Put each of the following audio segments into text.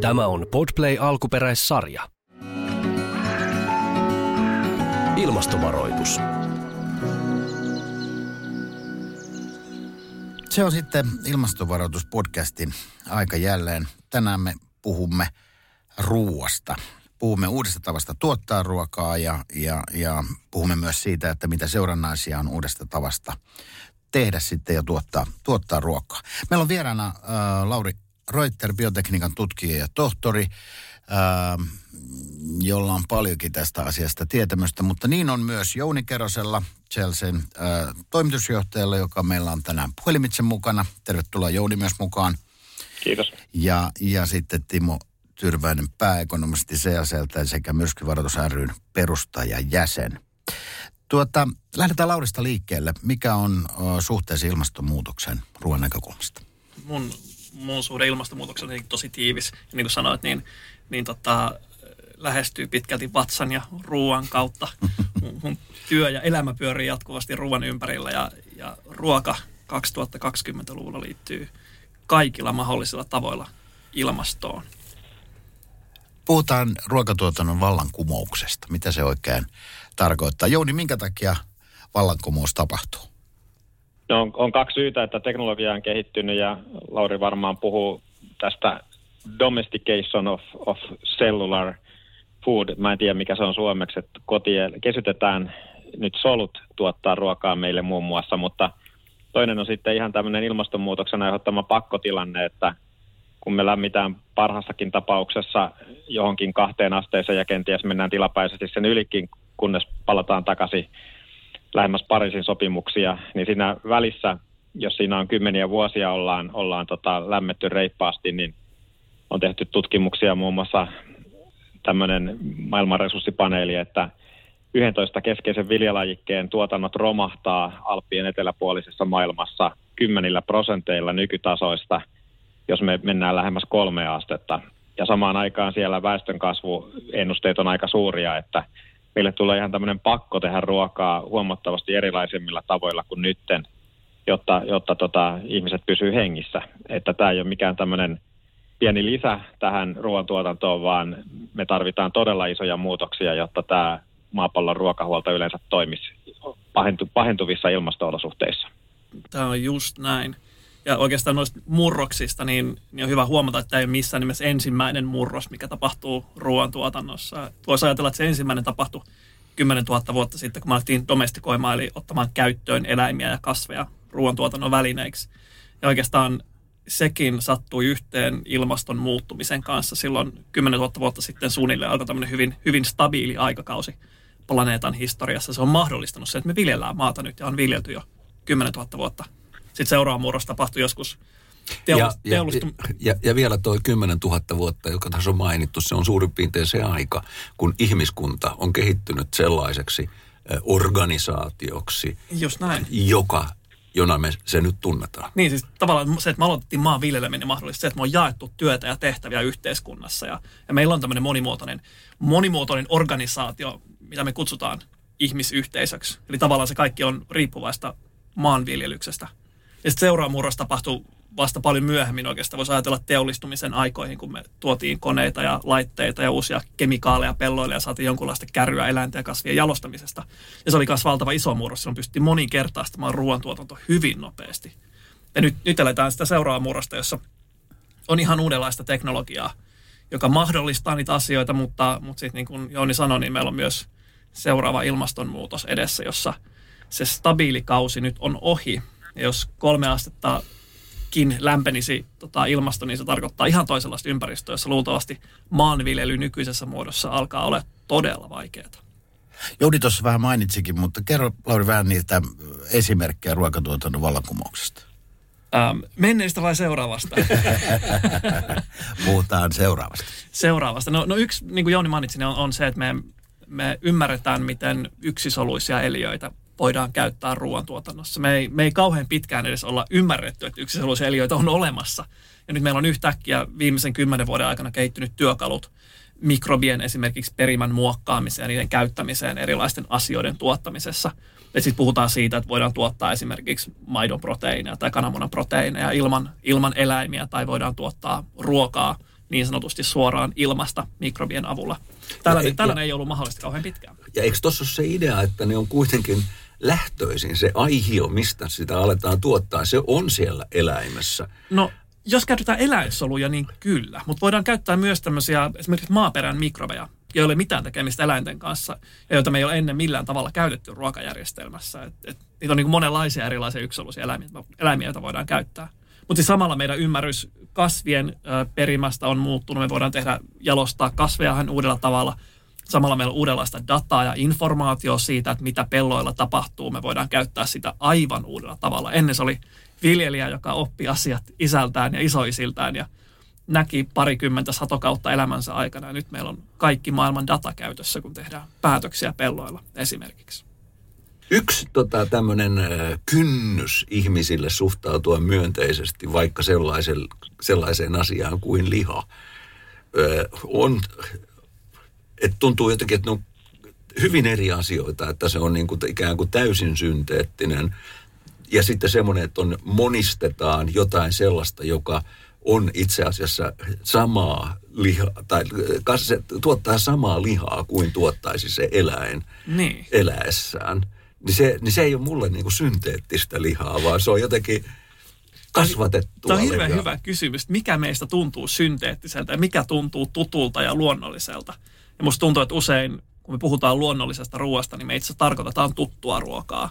Tämä on Podplay alkuperäissarja. Ilmastovaroitus. Se on sitten ilmastovaroituspodcastin aika jälleen. Tänään me puhumme ruuasta. Puhumme uudesta tavasta tuottaa ruokaa ja, ja, ja puhumme myös siitä, että mitä seurannaisia on uudesta tavasta tehdä sitten ja tuottaa, tuottaa ruokaa. Meillä on vieraana äh, Lauri Reuter, biotekniikan tutkija ja tohtori, äh, jolla on paljonkin tästä asiasta tietämystä, mutta niin on myös Jouni Kerosella, Chelsean äh, toimitusjohtajalla, joka meillä on tänään puhelimitse mukana. Tervetuloa Jouni myös mukaan. Kiitos. Ja, ja sitten Timo Tyrväinen pääekonomisti CSLtä sekä Myrskyvaroitus ryn perustaja jäsen. Tuota, lähdetään Laurista liikkeelle. Mikä on o, suhteessa ilmastonmuutoksen ruoan näkökulmasta? Mun, mun suhde ilmastonmuutoksen on tosi tiivis. Ja niin kuin sanoit, niin, niin tota, lähestyy pitkälti vatsan ja ruoan kautta. Mun, mun työ ja elämä pyörii jatkuvasti ruoan ympärillä ja, ja ruoka 2020-luvulla liittyy kaikilla mahdollisilla tavoilla ilmastoon. Puhutaan ruokatuotannon vallankumouksesta. Mitä se oikein tarkoittaa? Jouni, minkä takia vallankumous tapahtuu? No on, on kaksi syytä, että teknologia on kehittynyt ja Lauri varmaan puhuu tästä domestication of, of cellular food. Mä en tiedä, mikä se on suomeksi, että kotiin kesytetään nyt solut tuottaa ruokaa meille muun muassa, mutta toinen on sitten ihan tämmöinen ilmastonmuutoksen aiheuttama pakkotilanne, että kun me lämmitään parhassakin tapauksessa johonkin kahteen asteeseen ja kenties mennään tilapäisesti sen ylikin, kunnes palataan takaisin lähemmäs Pariisin sopimuksia, niin siinä välissä, jos siinä on kymmeniä vuosia ollaan, ollaan tota, lämmetty reippaasti, niin on tehty tutkimuksia muun muassa tämmöinen maailman resurssipaneeli, että 11 keskeisen viljalajikkeen tuotannot romahtaa Alppien eteläpuolisessa maailmassa kymmenillä prosenteilla nykytasoista, jos me mennään lähemmäs kolme astetta. Ja samaan aikaan siellä väestönkasvuennusteet on aika suuria, että meille tulee ihan tämmöinen pakko tehdä ruokaa huomattavasti erilaisemmilla tavoilla kuin nytten, jotta, jotta tota, ihmiset pysyy hengissä. Että tämä ei ole mikään tämmöinen pieni lisä tähän ruoantuotantoon, vaan me tarvitaan todella isoja muutoksia, jotta tämä maapallon ruokahuolto yleensä toimisi pahentu, pahentuvissa ilmasto-olosuhteissa. Tämä on just näin. Ja oikeastaan noista murroksista, niin, niin on hyvä huomata, että tämä ei ole missään nimessä ensimmäinen murros, mikä tapahtuu ruoantuotannossa. Voisi ajatella, että se ensimmäinen tapahtui 10 000 vuotta sitten, kun me alettiin domestikoimaan, eli ottamaan käyttöön eläimiä ja kasveja ruoantuotannon välineiksi. Ja oikeastaan sekin sattui yhteen ilmaston muuttumisen kanssa. Silloin 10 000 vuotta sitten suunnilleen alkoi tämmöinen hyvin, hyvin stabiili aikakausi planeetan historiassa. Se on mahdollistanut se, että me viljellään maata nyt ja on viljelty jo 10 000 vuotta. Sitten seuraava murros tapahtui joskus ja, ja, ja, ja vielä tuo 10 000 vuotta, joka tässä on mainittu, se on suurin piirtein se aika, kun ihmiskunta on kehittynyt sellaiseksi organisaatioksi, Just näin. joka jona me se nyt tunnetaan. Niin siis tavallaan se, että me aloitettiin maan viljeleminen mahdollisesti se, että me on jaettu työtä ja tehtäviä yhteiskunnassa ja, ja meillä on tämmöinen monimuotoinen, monimuotoinen organisaatio, mitä me kutsutaan ihmisyhteisöksi. Eli tavallaan se kaikki on riippuvaista maanviljelyksestä. Ja sitten seuraava murros tapahtuu vasta paljon myöhemmin oikeastaan. Voisi ajatella teollistumisen aikoihin, kun me tuotiin koneita ja laitteita ja uusia kemikaaleja pelloille ja saatiin jonkunlaista kärryä eläinten ja kasvien jalostamisesta. Ja se oli myös valtava iso murros. Silloin pystyttiin moninkertaistamaan ruoantuotanto hyvin nopeasti. Ja nyt, nyt eletään sitä seuraavaa murrosta, jossa on ihan uudenlaista teknologiaa, joka mahdollistaa niitä asioita, mutta, mutta sitten niin kuin Jouni sanoi, niin meillä on myös seuraava ilmastonmuutos edessä, jossa se stabiili kausi nyt on ohi. Ja jos kolme astetta kin lämpenisi tota, ilmasto, niin se tarkoittaa ihan toisenlaista ympäristöä, jossa luultavasti maanviljely nykyisessä muodossa alkaa olla todella vaikeaa. Joudi tuossa vähän mainitsikin, mutta kerro Lauri vähän niitä esimerkkejä ruokatuotannon vallankumouksesta. Ähm, menneistä vai seuraavasta? Puhutaan seuraavasta. Seuraavasta. No, no yksi, niin kuin Jouni mainitsi, niin on, on se, että me, me ymmärretään, miten yksisoluisia eliöitä voidaan käyttää ruoantuotannossa. Me ei, me ei kauhean pitkään edes olla ymmärretty, että yksisoluisia eliöitä on olemassa. Ja nyt meillä on yhtäkkiä viimeisen kymmenen vuoden aikana kehittynyt työkalut mikrobien esimerkiksi perimän muokkaamiseen ja niiden käyttämiseen erilaisten asioiden tuottamisessa. Ja sitten puhutaan siitä, että voidaan tuottaa esimerkiksi maidon proteiineja tai kananmunan proteiineja ilman, ilman eläimiä tai voidaan tuottaa ruokaa niin sanotusti suoraan ilmasta mikrobien avulla. Tällainen, ja, tällainen ja, ei ollut mahdollista kauhean pitkään. Ja eikö tuossa ole se idea, että ne on kuitenkin lähtöisin, se aihio, mistä sitä aletaan tuottaa, se on siellä eläimessä. No jos käytetään eläinsoluja, niin kyllä. Mutta voidaan käyttää myös tämmöisiä esimerkiksi maaperän mikrobeja, joilla ei ole mitään tekemistä eläinten kanssa, ja joita me ei ole ennen millään tavalla käytetty ruokajärjestelmässä. Et, et, niitä on niin monenlaisia erilaisia yksisoluisia eläimiä, eläimiä, joita voidaan käyttää. Mutta siis samalla meidän ymmärrys kasvien perimästä on muuttunut. Me voidaan tehdä, jalostaa kasveja uudella tavalla. Samalla meillä on uudenlaista dataa ja informaatio siitä, että mitä pelloilla tapahtuu. Me voidaan käyttää sitä aivan uudella tavalla. Ennen se oli viljelijä, joka oppi asiat isältään ja isoisiltään ja näki parikymmentä satokautta elämänsä aikana. Nyt meillä on kaikki maailman data käytössä, kun tehdään päätöksiä pelloilla esimerkiksi. Yksi tota, tämmöinen kynnys ihmisille suhtautua myönteisesti vaikka sellaiseen asiaan kuin liha on, että tuntuu jotenkin, että ne on hyvin eri asioita, että se on niin kuin ikään kuin täysin synteettinen. Ja sitten semmoinen, että on, monistetaan jotain sellaista, joka on itse asiassa samaa lihaa, tai se tuottaa samaa lihaa kuin tuottaisi se eläin niin. eläessään niin se, niin se ei ole mulle niin kuin synteettistä lihaa, vaan se on jotenkin kasvatettua Tämä on hirveän lihaa. hyvä kysymys. Mikä meistä tuntuu synteettiseltä ja mikä tuntuu tutulta ja luonnolliselta? Ja musta tuntuu, että usein kun me puhutaan luonnollisesta ruoasta, niin me itse tarkoitetaan tuttua ruokaa.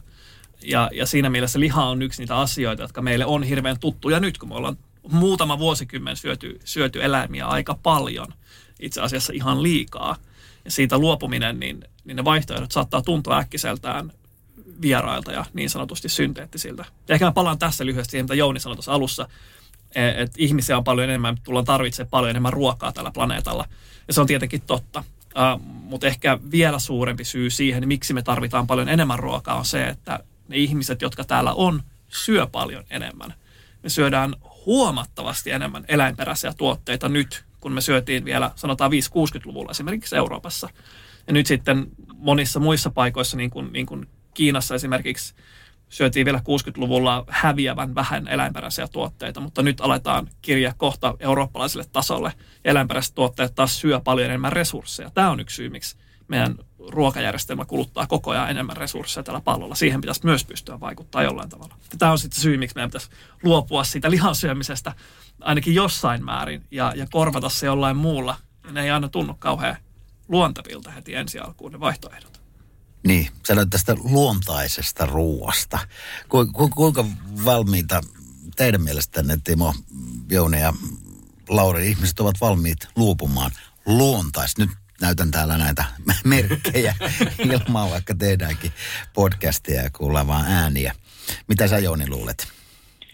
Ja, ja siinä mielessä liha on yksi niitä asioita, jotka meille on hirveän tuttuja nyt, kun me ollaan muutama vuosikymmen syöty, syöty eläimiä aika paljon, itse asiassa ihan liikaa. Ja siitä luopuminen, niin, niin ne vaihtoehdot saattaa tuntua äkkiseltään vierailta ja niin sanotusti synteettisiltä. Ja ehkä mä palaan tässä lyhyesti siihen, mitä Jouni sanoi tuossa alussa, e, että ihmisiä on paljon enemmän, tullaan tarvitsemaan paljon enemmän ruokaa tällä planeetalla. Ja se on tietenkin totta. Mutta ehkä vielä suurempi syy siihen, miksi me tarvitaan paljon enemmän ruokaa, on se, että ne ihmiset, jotka täällä on, syö paljon enemmän. Me syödään huomattavasti enemmän eläinperäisiä tuotteita nyt, kun me syötiin vielä, sanotaan 5-60-luvulla esimerkiksi Euroopassa. Ja nyt sitten monissa muissa paikoissa, niin kuin, niin kuin Kiinassa esimerkiksi syötiin vielä 60-luvulla häviävän vähän eläinperäisiä tuotteita, mutta nyt aletaan kirja kohta eurooppalaiselle tasolle. Eläinperäiset tuotteet taas syö paljon enemmän resursseja. Tämä on yksi syy, miksi meidän ruokajärjestelmä kuluttaa koko ajan enemmän resursseja tällä pallolla. Siihen pitäisi myös pystyä vaikuttaa jollain tavalla. Tämä on sitten syy, miksi meidän pitäisi luopua siitä lihansyömisestä ainakin jossain määrin ja, ja korvata se jollain muulla. Ja ne ei aina tunnu kauhean luontevilta heti ensi alkuun ne vaihtoehdot. Niin, sanoit tästä luontaisesta ruoasta. Ku, ku, kuinka valmiita teidän mielestänne, Timo, Jouni ja Lauri, ihmiset ovat valmiit luopumaan luontais. Nyt näytän täällä näitä merkkejä ilmaa, vaikka tehdäänkin podcastia ja kuullaan vaan ääniä. Mitä sä Jouni luulet?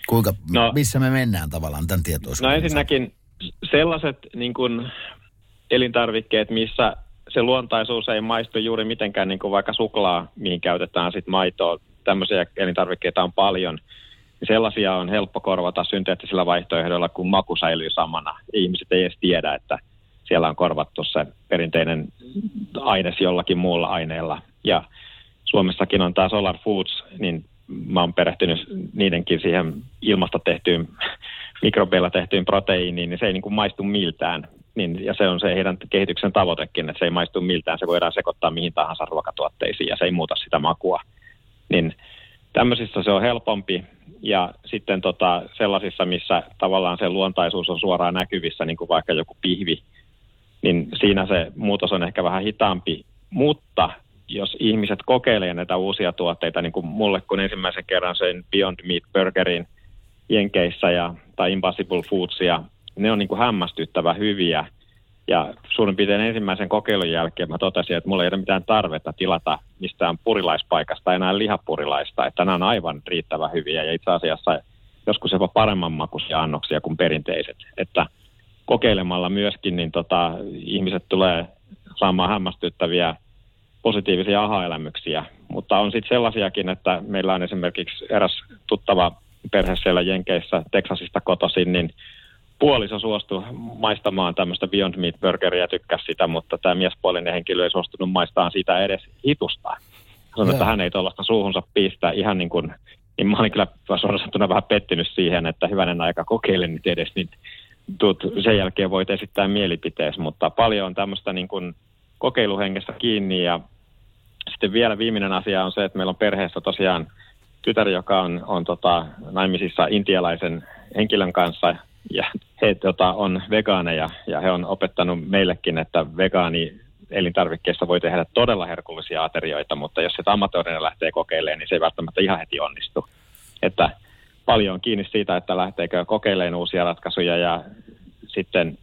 Kuinka, no, missä me mennään tavallaan tämän tietoisuuden? No ensinnäkin sellaiset niin kuin elintarvikkeet, missä se luontaisuus ei maistu juuri mitenkään niin kuin vaikka suklaa, mihin käytetään sitten maitoa. Tämmöisiä elintarvikkeita on paljon. Sellaisia on helppo korvata synteettisillä vaihtoehdoilla, kun maku säilyy samana. Ihmiset ei edes tiedä, että siellä on korvattu se perinteinen aines jollakin muulla aineella. Ja Suomessakin on tämä Solar Foods, niin mä oon perehtynyt niidenkin siihen ilmasta tehtyyn, mikrobeilla tehtyyn proteiiniin, niin se ei niin kuin maistu miltään niin, ja se on se heidän kehityksen tavoitekin, että se ei maistu miltään, se voidaan sekoittaa mihin tahansa ruokatuotteisiin ja se ei muuta sitä makua. Niin tämmöisissä se on helpompi ja sitten tota, sellaisissa, missä tavallaan se luontaisuus on suoraan näkyvissä, niin kuin vaikka joku pihvi, niin siinä se muutos on ehkä vähän hitaampi, mutta jos ihmiset kokeilee näitä uusia tuotteita, niin kuin mulle kun ensimmäisen kerran sen Beyond Meat Burgerin Jenkeissä ja, tai Impossible Foodsia ne on niin kuin hämmästyttävä hyviä. Ja suurin piirtein ensimmäisen kokeilun jälkeen mä totesin, että mulla ei ole mitään tarvetta tilata mistään purilaispaikasta enää lihapurilaista, että nämä on aivan riittävän hyviä ja itse asiassa joskus jopa paremman makuisia annoksia kuin perinteiset. Että kokeilemalla myöskin niin tota, ihmiset tulee saamaan hämmästyttäviä positiivisia aha-elämyksiä, mutta on sitten sellaisiakin, että meillä on esimerkiksi eräs tuttava perhe siellä Jenkeissä, Teksasista kotoisin, niin puoliso suostui maistamaan tämmöistä Beyond Meat burgeria ja tykkäsi sitä, mutta tämä miespuolinen henkilö ei suostunut maistamaan sitä edes hitusta. Sanoi, että hän ei tuollaista suuhunsa pistää ihan niin kuin, niin mä olin kyllä suoraan vähän pettynyt siihen, että hyvänen aika kokeilin nyt edes niin tuut, sen jälkeen voit esittää mielipiteesi, mutta paljon on tämmöistä niin kuin kokeiluhengestä kiinni ja sitten vielä viimeinen asia on se, että meillä on perheessä tosiaan tytär, joka on, on tota, naimisissa intialaisen henkilön kanssa ja he tota, on vegaaneja ja he on opettanut meillekin, että vegaani elintarvikkeista voi tehdä todella herkullisia aterioita, mutta jos se amatöörinä lähtee kokeilemaan, niin se ei välttämättä ihan heti onnistu. Että paljon on kiinni siitä, että lähteekö kokeilemaan uusia ratkaisuja ja sitten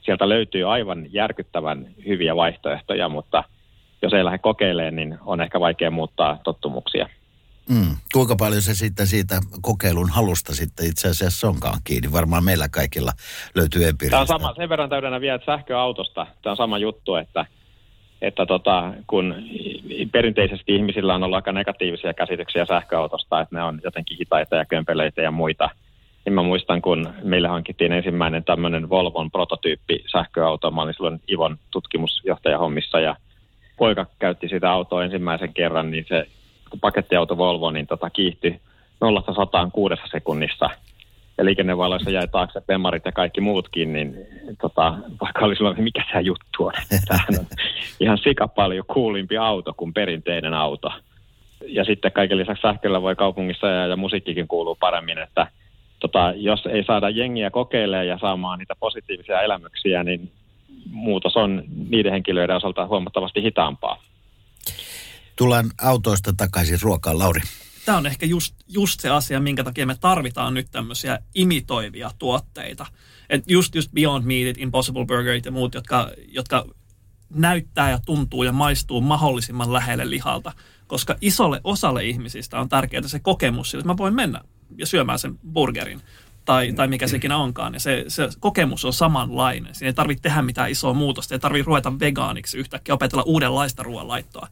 sieltä löytyy aivan järkyttävän hyviä vaihtoehtoja, mutta jos ei lähde kokeilemaan, niin on ehkä vaikea muuttaa tottumuksia. Mm. Kuinka paljon se sitten siitä kokeilun halusta sitten itse asiassa onkaan kiinni? Varmaan meillä kaikilla löytyy empiiristä. Tämä on sama, sen verran täydennä vielä, sähköautosta, tämä on sama juttu, että, että tota, kun perinteisesti ihmisillä on ollut aika negatiivisia käsityksiä sähköautosta, että ne on jotenkin hitaita ja kömpeleitä ja muita, niin mä muistan, kun meille hankittiin ensimmäinen tämmöinen Volvon prototyyppi sähköauto, mä olin silloin Ivon tutkimusjohtajahommissa ja poika käytti sitä autoa ensimmäisen kerran, niin se pakettiauto Volvo niin tota, kiihtyi 0 kuudessa sekunnissa. Ja liikennevaloissa jäi taakse pemarit ja kaikki muutkin, niin tota, vaikka oli silloin, mikä tämä juttu on. Tämähän on ihan sika paljon kuulimpi auto kuin perinteinen auto. Ja sitten kaiken lisäksi sähköllä voi kaupungissa ja, ja musiikkikin kuuluu paremmin, että tota, jos ei saada jengiä kokeilemaan ja saamaan niitä positiivisia elämyksiä, niin muutos on niiden henkilöiden osalta huomattavasti hitaampaa. Tullaan autoista takaisin ruokaan, Lauri. Tämä on ehkä just, just se asia, minkä takia me tarvitaan nyt tämmöisiä imitoivia tuotteita. Et just, just Beyond Meatit, Impossible Burgerit ja muut, jotka, jotka näyttää ja tuntuu ja maistuu mahdollisimman lähelle lihalta. Koska isolle osalle ihmisistä on tärkeää se kokemus, että mä voin mennä ja syömään sen burgerin tai, tai mikä sekin onkaan. Ja se, se kokemus on samanlainen. Siinä ei tarvitse tehdä mitään isoa muutosta, ei tarvitse ruveta vegaaniksi yhtäkkiä, opetella uudenlaista ruoanlaittoa.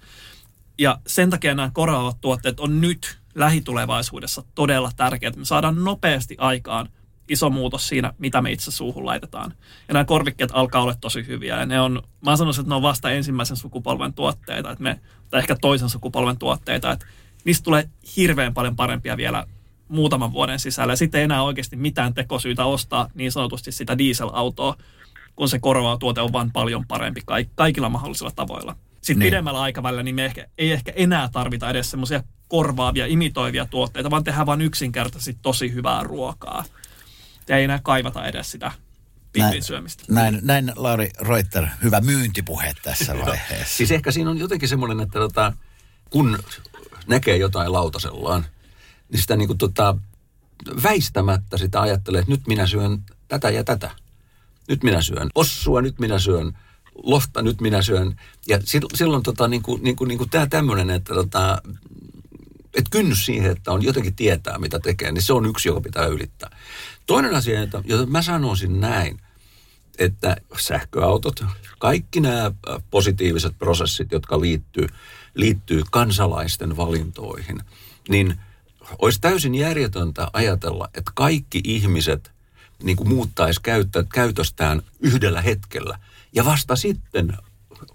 Ja sen takia nämä korvaavat tuotteet on nyt lähitulevaisuudessa todella tärkeät. Me saadaan nopeasti aikaan iso muutos siinä, mitä me itse suuhun laitetaan. Ja nämä korvikkeet alkaa olla tosi hyviä. Ja ne on, mä sanoisin, että ne on vasta ensimmäisen sukupolven tuotteita, että me, tai ehkä toisen sukupolven tuotteita, että niistä tulee hirveän paljon parempia vielä muutaman vuoden sisällä. Ja sitten ei enää oikeasti mitään tekosyytä ostaa niin sanotusti sitä dieselautoa, kun se korvaa tuote on vain paljon parempi kaikilla mahdollisilla tavoilla. Sitten niin. pidemmällä aikavälillä niin me ehkä, ei ehkä enää tarvita edes semmoisia korvaavia, imitoivia tuotteita, vaan tehdään vain yksinkertaisesti tosi hyvää ruokaa. Ja ei enää kaivata edes sitä näin, syömistä. Näin, näin Lauri Reuter, hyvä myyntipuhe tässä vaiheessa. siis ehkä siinä on jotenkin semmoinen, että tota, kun näkee jotain lautasellaan, niin sitä niin kuin tota, väistämättä sitä ajattelee, että nyt minä syön tätä ja tätä. Nyt minä syön ossua, nyt minä syön lohta, nyt minä syön. Ja silloin tota, niin kuin, niin kuin, niin kuin tämä tämmöinen, että tota, että kynnys siihen, että on jotenkin tietää, mitä tekee, niin se on yksi, joka pitää ylittää. Toinen asia, jota, jota mä sanoisin näin, että sähköautot, kaikki nämä positiiviset prosessit, jotka liittyy, liittyy kansalaisten valintoihin, niin olisi täysin järjetöntä ajatella, että kaikki ihmiset niin kuin muuttaisi käytöstään yhdellä hetkellä ja vasta sitten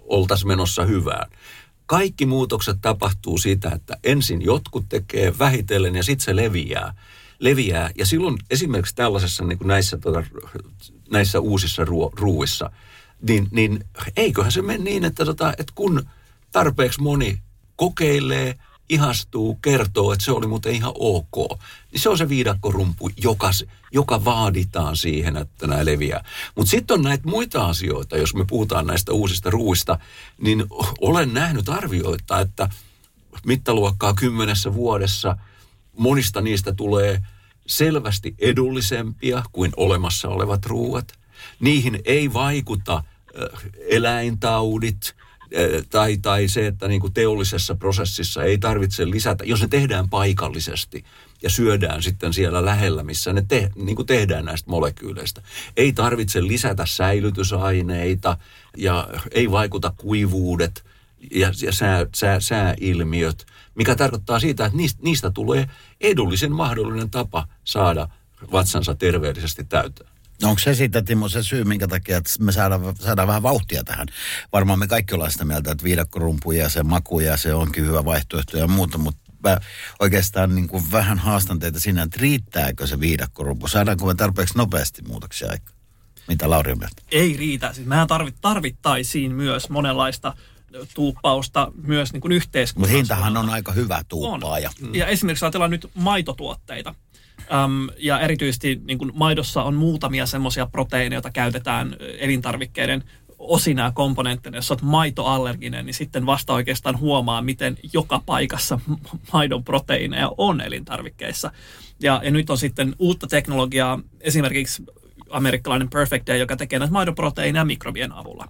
oltaisiin menossa hyvään. Kaikki muutokset tapahtuu siitä, että ensin jotkut tekee vähitellen ja sitten se leviää. leviää. Ja silloin esimerkiksi tällaisessa niin kuin näissä, tuota, näissä uusissa ruo, ruuissa, niin, niin eiköhän se mene niin, että, tota, että kun tarpeeksi moni kokeilee – ihastuu, kertoo, että se oli muuten ihan ok. Niin se on se viidakkorumpu, joka, joka vaaditaan siihen, että nämä leviää. Mutta sitten on näitä muita asioita, jos me puhutaan näistä uusista ruuista, niin olen nähnyt arvioita, että mittaluokkaa kymmenessä vuodessa monista niistä tulee selvästi edullisempia kuin olemassa olevat ruuat. Niihin ei vaikuta eläintaudit, tai, tai se, että niin kuin teollisessa prosessissa ei tarvitse lisätä, jos ne tehdään paikallisesti ja syödään sitten siellä lähellä, missä ne te, niin kuin tehdään näistä molekyyleistä. Ei tarvitse lisätä säilytysaineita ja ei vaikuta kuivuudet ja, ja sää, sää, sääilmiöt, mikä tarkoittaa siitä, että niistä, niistä tulee edullisen mahdollinen tapa saada vatsansa terveellisesti täyteen. No onko se sitten, Timo, se syy, minkä takia että me saadaan, saadaan vähän vauhtia tähän? Varmaan me kaikki ollaan sitä mieltä, että viidakkorumpu ja se maku ja se onkin hyvä vaihtoehto ja muuta, mutta mä oikeastaan niin kuin vähän haastan teitä sinä, että riittääkö se viidakkorumpu? Saadaanko me tarpeeksi nopeasti muutoksia aikaan? Mitä Lauri on mieltä? Ei riitä. Siis mehän tarvit, tarvittaisiin myös monenlaista tuuppausta myös niin kuin yhteiskunnassa. Mutta hintahan on aika hyvä tuuppaaja. On. Ja esimerkiksi ajatellaan nyt maitotuotteita. Öm, ja erityisesti niin kuin maidossa on muutamia semmoisia proteiineja, joita käytetään elintarvikkeiden osina komponentteina. Jos olet maitoallerginen, niin sitten vasta oikeastaan huomaa, miten joka paikassa maidon proteiineja on elintarvikkeissa. Ja, ja nyt on sitten uutta teknologiaa, esimerkiksi amerikkalainen Perfect Day, joka tekee näitä maidonproteiineja mikrobien avulla.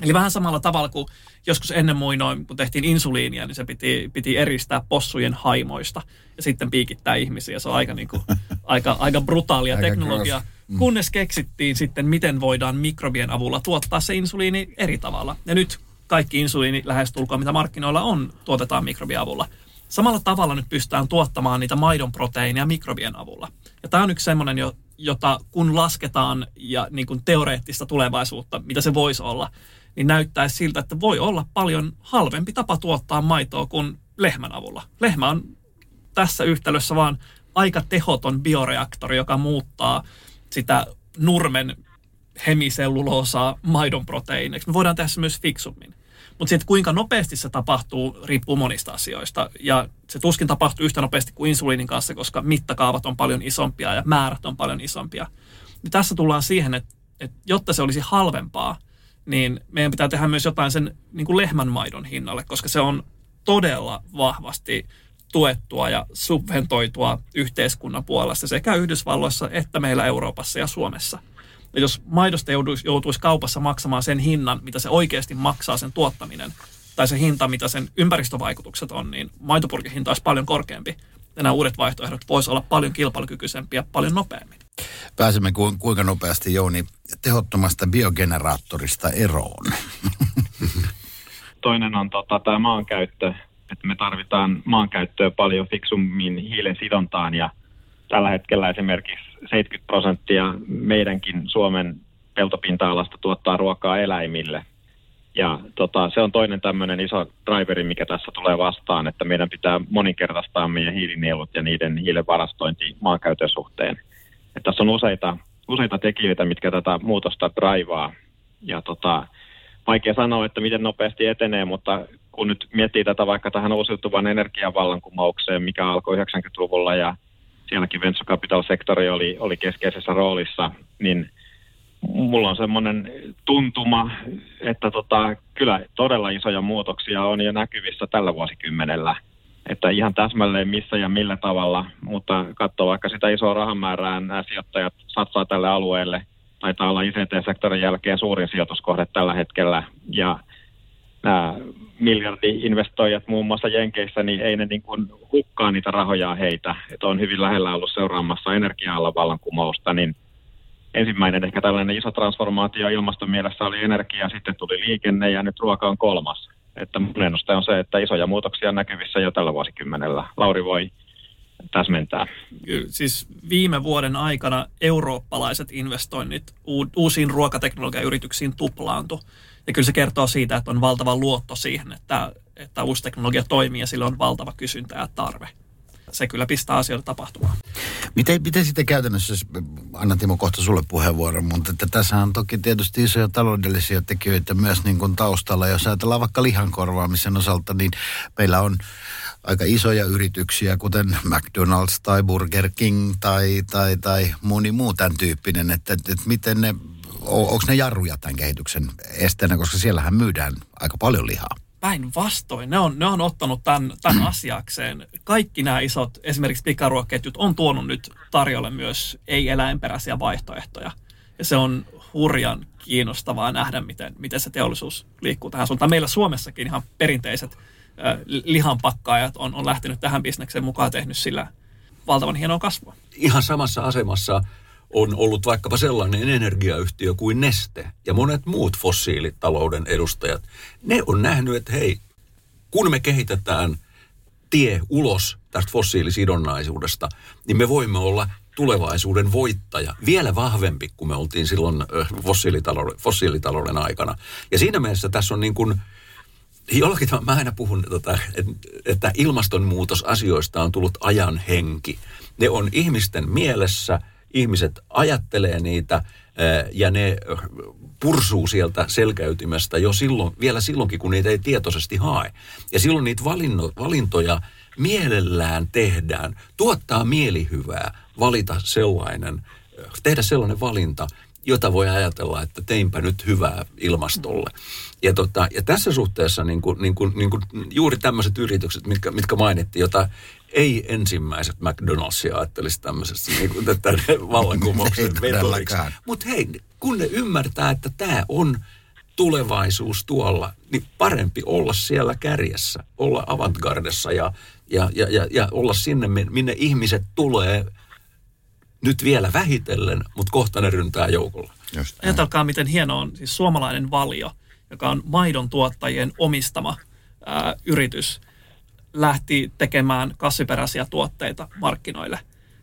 Eli vähän samalla tavalla kuin joskus ennen muinoin, kun tehtiin insuliinia, niin se piti, piti eristää possujen haimoista ja sitten piikittää ihmisiä. Se on aika, niin kuin, aika, aika brutaalia aika teknologiaa. Mm. Kunnes keksittiin sitten, miten voidaan mikrobien avulla tuottaa se insuliini eri tavalla. Ja nyt kaikki insuliini lähestulkoon, mitä markkinoilla on, tuotetaan mikrobien avulla. Samalla tavalla nyt pystytään tuottamaan niitä maidon proteiineja mikrobien avulla. Ja tämä on yksi semmoinen, jota kun lasketaan ja niin kuin teoreettista tulevaisuutta, mitä se voisi olla, niin näyttäisi siltä, että voi olla paljon halvempi tapa tuottaa maitoa kuin lehmän avulla. Lehmä on tässä yhtälössä vaan aika tehoton bioreaktori, joka muuttaa sitä nurmen hemiselluloosaa maidon proteiineiksi. Me voidaan tehdä se myös fiksummin. Mutta sitten kuinka nopeasti se tapahtuu, riippuu monista asioista. Ja se tuskin tapahtuu yhtä nopeasti kuin insuliinin kanssa, koska mittakaavat on paljon isompia ja määrät on paljon isompia. Ja tässä tullaan siihen, että, että jotta se olisi halvempaa, niin meidän pitää tehdä myös jotain sen niin kuin lehmänmaidon hinnalle, koska se on todella vahvasti tuettua ja subventoitua yhteiskunnan puolesta sekä Yhdysvalloissa että meillä Euroopassa ja Suomessa. Ja jos maidosta joutuisi, joutuisi kaupassa maksamaan sen hinnan, mitä se oikeasti maksaa sen tuottaminen, tai se hinta, mitä sen ympäristövaikutukset on, niin maitopurkin hinta olisi paljon korkeampi. Ja nämä uudet vaihtoehdot voisivat olla paljon kilpailukykyisempiä paljon nopeammin. Pääsemme ku, kuinka nopeasti, Jouni, tehottomasta biogeneraattorista eroon? Toinen on tota, tämä maankäyttö, että me tarvitaan maankäyttöä paljon fiksummin hiilen sidontaan ja tällä hetkellä esimerkiksi 70 prosenttia meidänkin Suomen peltopinta-alasta tuottaa ruokaa eläimille. Ja tota, se on toinen tämmöinen iso driveri, mikä tässä tulee vastaan, että meidän pitää moninkertaistaa meidän hiilinielut ja niiden hiilen varastointi maankäytön suhteen. Et tässä on useita, useita tekijöitä, mitkä tätä muutosta draivaa. Ja tota, vaikea sanoa, että miten nopeasti etenee, mutta kun nyt miettii tätä vaikka tähän uusiutuvan energian vallankumoukseen, mikä alkoi 90-luvulla ja sielläkin venture capital-sektori oli, oli keskeisessä roolissa, niin mulla on semmoinen tuntuma, että tota, kyllä todella isoja muutoksia on jo näkyvissä tällä vuosikymmenellä. Että ihan täsmälleen missä ja millä tavalla, mutta katso vaikka sitä isoa rahamäärää nämä sijoittajat satsaa tälle alueelle. Taitaa olla ICT-sektorin jälkeen suurin sijoituskohde tällä hetkellä. Ja nämä miljardi-investoijat muun muassa Jenkeissä, niin ei ne niin kuin hukkaa niitä rahoja heitä. Että on hyvin lähellä ollut seuraamassa energia-alan vallankumousta, niin ensimmäinen ehkä tällainen iso transformaatio ilmaston mielessä oli energia, sitten tuli liikenne ja nyt ruoka on kolmas. Että mun ennuste on se, että isoja muutoksia on näkyvissä jo tällä vuosikymmenellä. Lauri voi täsmentää. Siis viime vuoden aikana eurooppalaiset investoinnit uusiin ruokateknologiayrityksiin tuplaantu. Ja kyllä se kertoo siitä, että on valtava luotto siihen, että, että uusi teknologia toimii ja sillä on valtava kysyntä ja tarve. Se kyllä pistää asioita tapahtumaan. Miten, miten sitten käytännössä, annan Timo kohta sulle puheenvuoron, mutta että tässä on toki tietysti isoja taloudellisia tekijöitä myös niin kuin taustalla. Jos ajatellaan vaikka lihan korvaamisen osalta, niin meillä on aika isoja yrityksiä, kuten McDonald's tai Burger King tai, tai, tai moni muu tämän tyyppinen, että, että, että miten ne onko ne jarruja tämän kehityksen esteenä, koska siellähän myydään aika paljon lihaa? Päinvastoin. Ne on, ne on ottanut tämän, tämän asiakseen. Kaikki nämä isot, esimerkiksi pikaruokaketjut, on tuonut nyt tarjolle myös ei-eläinperäisiä vaihtoehtoja. Ja se on hurjan kiinnostavaa nähdä, miten, miten se teollisuus liikkuu tähän suuntaan. Meillä Suomessakin ihan perinteiset äh, lihanpakkaajat on, on lähtenyt tähän bisnekseen mukaan tehnyt sillä valtavan hienoa kasvua. Ihan samassa asemassa on ollut vaikkapa sellainen energiayhtiö kuin Neste ja monet muut fossiilitalouden edustajat. Ne on nähnyt, että hei, kun me kehitetään tie ulos tästä fossiilisidonnaisuudesta, niin me voimme olla tulevaisuuden voittaja, vielä vahvempi kuin me oltiin silloin fossiilitalouden, fossiilitalouden aikana. Ja siinä mielessä tässä on niin kuin, jollakin tavalla, mä aina puhun, tota, että ilmastonmuutosasioista on tullut ajan henki. Ne on ihmisten mielessä – ihmiset ajattelee niitä, ja ne pursuu sieltä selkäytimestä jo silloin, vielä silloinkin, kun niitä ei tietoisesti hae. Ja silloin niitä valinno, valintoja mielellään tehdään, tuottaa mielihyvää valita sellainen, tehdä sellainen valinta, jota voi ajatella, että teinpä nyt hyvää ilmastolle. Ja, tota, ja tässä suhteessa niin kuin, niin kuin, niin kuin juuri tämmöiset yritykset, mitkä, mitkä mainittiin, jota ei ensimmäiset McDonald'sia ajattelisi tämmöisestä niin kuin tätä vallankumouksen metodiksi. Mutta hei, kun ne ymmärtää, että tämä on tulevaisuus tuolla, niin parempi olla siellä kärjessä, olla avantgardessa ja, ja, ja, ja, ja olla sinne, minne ihmiset tulee nyt vielä vähitellen, mutta kohta ne ryntää joukolla. Just Ajatelkaa, miten hieno on siis suomalainen valio, joka on maidon tuottajien omistama ää, yritys, lähti tekemään kasviperäisiä tuotteita markkinoille.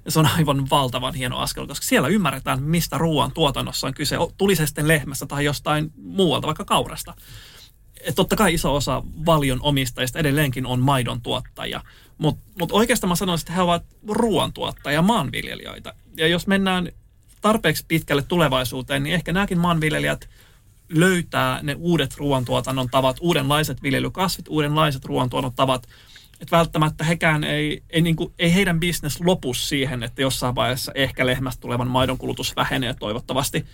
Ja se on aivan valtavan hieno askel, koska siellä ymmärretään, mistä ruoan tuotannossa on kyse. Tuli se sitten lehmästä tai jostain muualta, vaikka kaurasta. Et totta kai iso osa valion omistajista edelleenkin on maidon tuottajia. Mutta mut oikeastaan mä sanoisin, että he ovat ruoantuottajia, maanviljelijöitä. Ja jos mennään tarpeeksi pitkälle tulevaisuuteen, niin ehkä nämäkin maanviljelijät löytää ne uudet ruoantuotannon tavat, uudenlaiset viljelykasvit, uudenlaiset ruoantuotannon tavat. Että välttämättä hekään ei, ei, niin kuin, ei heidän bisnes lopu siihen, että jossain vaiheessa ehkä lehmästä tulevan maidon kulutus vähenee toivottavasti,